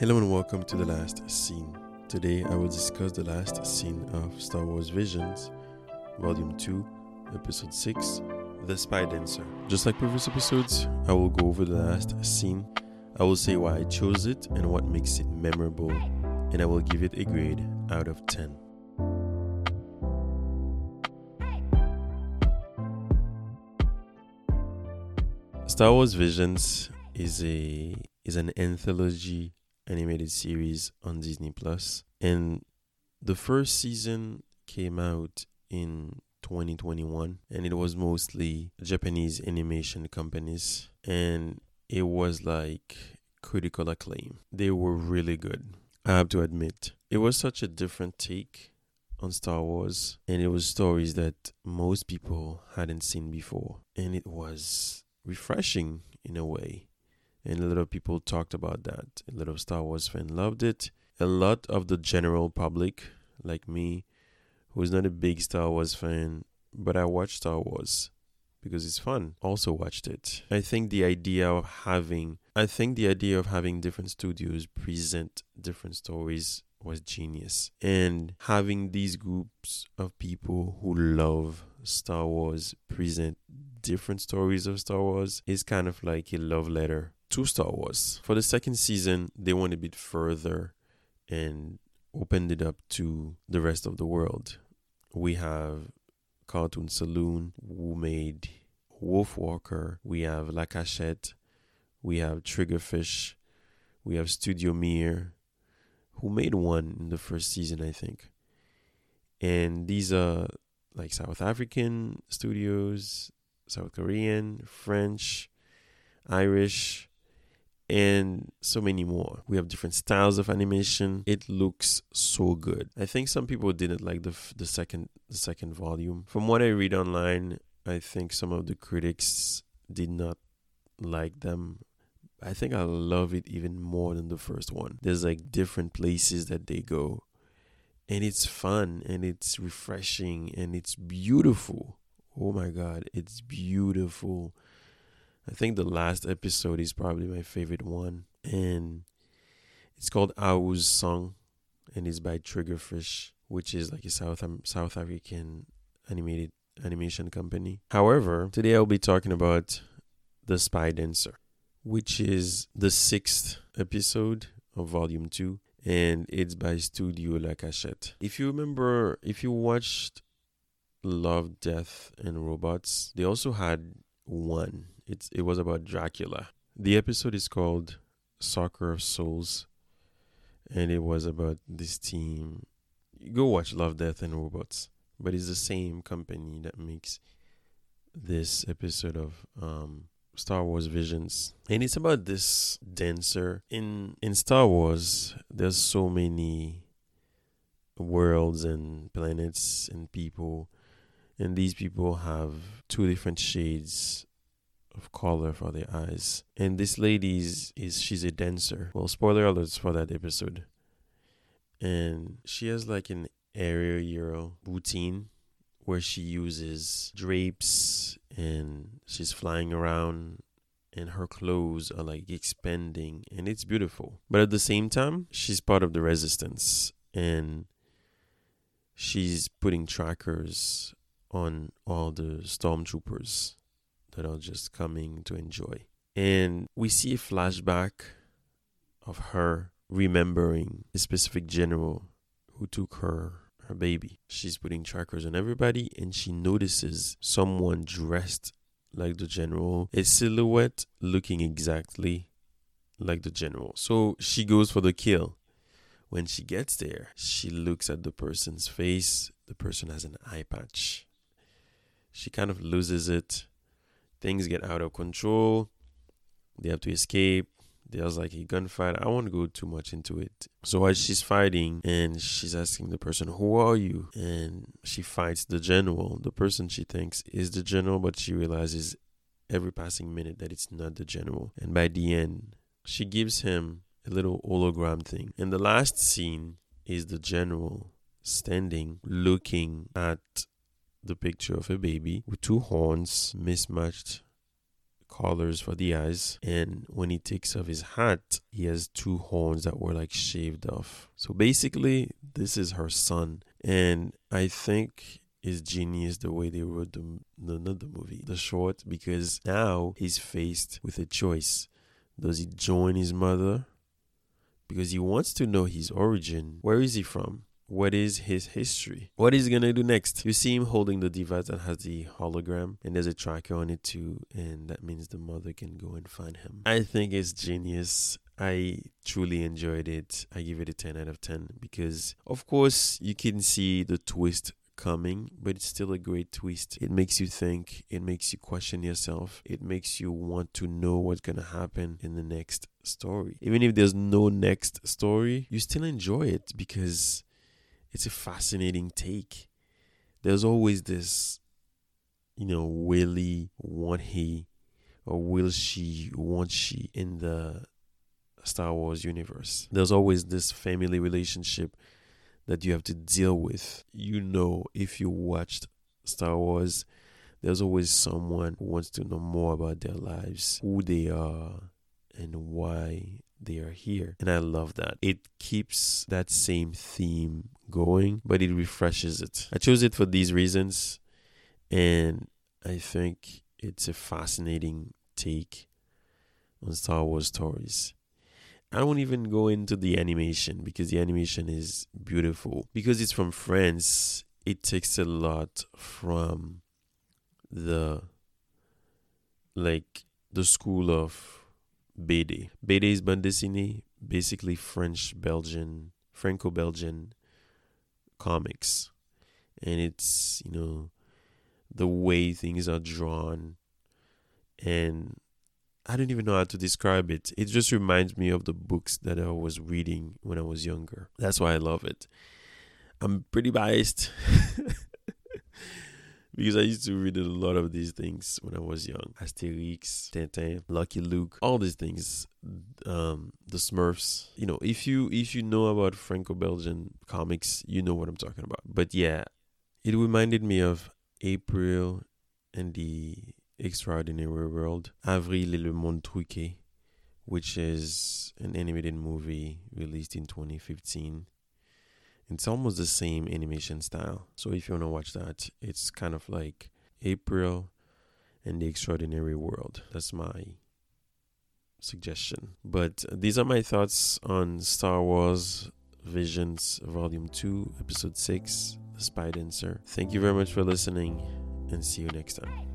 Hello and welcome to the last scene. Today I will discuss the last scene of Star Wars Visions, Volume 2, Episode 6, The Spy Dancer. Just like previous episodes, I will go over the last scene. I will say why I chose it and what makes it memorable, and I will give it a grade out of 10. Star Wars Visions is a is an anthology animated series on Disney Plus, and the first season came out in 2021, and it was mostly Japanese animation companies, and it was like critical acclaim. They were really good. I have to admit, it was such a different take on Star Wars, and it was stories that most people hadn't seen before, and it was refreshing in a way. And a lot of people talked about that. A lot of Star Wars fans loved it. A lot of the general public, like me, who is not a big Star Wars fan, but I watch Star Wars because it's fun. Also watched it. I think the idea of having I think the idea of having different studios present different stories was genius. And having these groups of people who love Star Wars present different stories of Star Wars is kind of like a love letter to Star Wars. For the second season, they went a bit further and opened it up to the rest of the world. We have Cartoon Saloon, who made Wolf Walker. We have La Cachette. We have Triggerfish. We have Studio Mir, who made one in the first season, I think. And these are like South African studios, South Korean, French, Irish, and so many more. We have different styles of animation. It looks so good. I think some people didn't like the the second the second volume. From what I read online, I think some of the critics did not like them. I think I love it even more than the first one. There's like different places that they go. And it's fun and it's refreshing and it's beautiful. Oh my god, it's beautiful. I think the last episode is probably my favorite one. And it's called Aau's Song and it's by Triggerfish, which is like a South South African animated animation company. However, today I'll be talking about The Spy Dancer, which is the sixth episode of volume two, and it's by Studio La Cachette. If you remember, if you watched Love, Death, and Robots, they also had one. It's it was about Dracula. The episode is called Sucker of Souls, and it was about this team. Go watch Love, Death, and Robots but it's the same company that makes this episode of um, Star Wars Visions, and it's about this dancer in in Star Wars. There's so many worlds and planets and people, and these people have two different shades of color for their eyes. And this lady is, is she's a dancer. Well, spoiler alerts for that episode. And she has like an aerial Euro routine where she uses drapes and she's flying around and her clothes are like expanding and it's beautiful. But at the same time, she's part of the resistance and she's putting trackers on all the stormtroopers that are just coming to enjoy. And we see a flashback of her remembering a specific general who took her her baby. She's putting trackers on everybody and she notices someone dressed like the general, a silhouette looking exactly like the general. So she goes for the kill. When she gets there, she looks at the person's face. The person has an eye patch. She kind of loses it. Things get out of control. They have to escape there's like a gunfight. I won't go too much into it. So as she's fighting and she's asking the person, Who are you? And she fights the general, the person she thinks is the general, but she realizes every passing minute that it's not the general. And by the end, she gives him a little hologram thing. And the last scene is the general standing looking at the picture of a baby with two horns mismatched colors for the eyes. And when he takes off his hat, he has two horns that were like shaved off. So basically, this is her son. And I think is genius the way they wrote the, the the movie, the short, because now he's faced with a choice. Does he join his mother? Because he wants to know his origin. Where is he from? What is his history? What is he gonna do next? You see him holding the device that has the hologram, and there's a tracker on it too, and that means the mother can go and find him. I think it's genius. I truly enjoyed it. I give it a 10 out of 10 because, of course, you can see the twist coming, but it's still a great twist. It makes you think, it makes you question yourself, it makes you want to know what's gonna happen in the next story. Even if there's no next story, you still enjoy it because it's a fascinating take. There's always this, you know, will he, want he, or will she, want she in the Star Wars universe. There's always this family relationship that you have to deal with. You know, if you watched Star Wars, there's always someone who wants to know more about their lives, who they are, and why they are here. And I love that. It keeps that same theme going, but it refreshes it. I chose it for these reasons, and I think it's a fascinating take on Star Wars stories. I won't even go into the animation because the animation is beautiful. Because it's from France, it takes a lot from the like the school of BD. BD is bande dessinée, basically French Belgian, Franco Belgian comics. And it's, you know, the way things are drawn. And I don't even know how to describe it. It just reminds me of the books that I was reading when I was younger. That's why I love it. I'm pretty biased. because I used to read a lot of these things when I was young. Asterix, Tintin, Lucky Luke, all these things. Um, the Smurfs. You know, if you if you know about Franco-Belgian comics, you know what I'm talking about. But yeah, it reminded me of April and the Extraordinary World, Avril et le Monde Truqué, which is an animated movie released in 2015 it's almost the same animation style. So if you want to watch that, it's kind of like April and the Extraordinary World. That's my suggestion. But these are my thoughts on Star Wars Visions Volume 2, Episode 6, The Spy Dancer. Thank you very much for listening and see you next time.